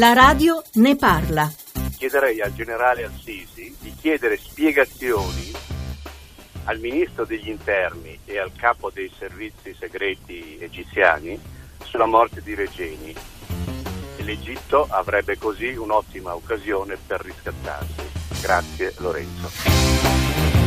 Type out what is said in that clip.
La radio ne parla. Chiederei al generale Al-Sisi di chiedere spiegazioni al ministro degli interni e al capo dei servizi segreti egiziani sulla morte di Regeni. L'Egitto avrebbe così un'ottima occasione per riscattarsi. Grazie Lorenzo.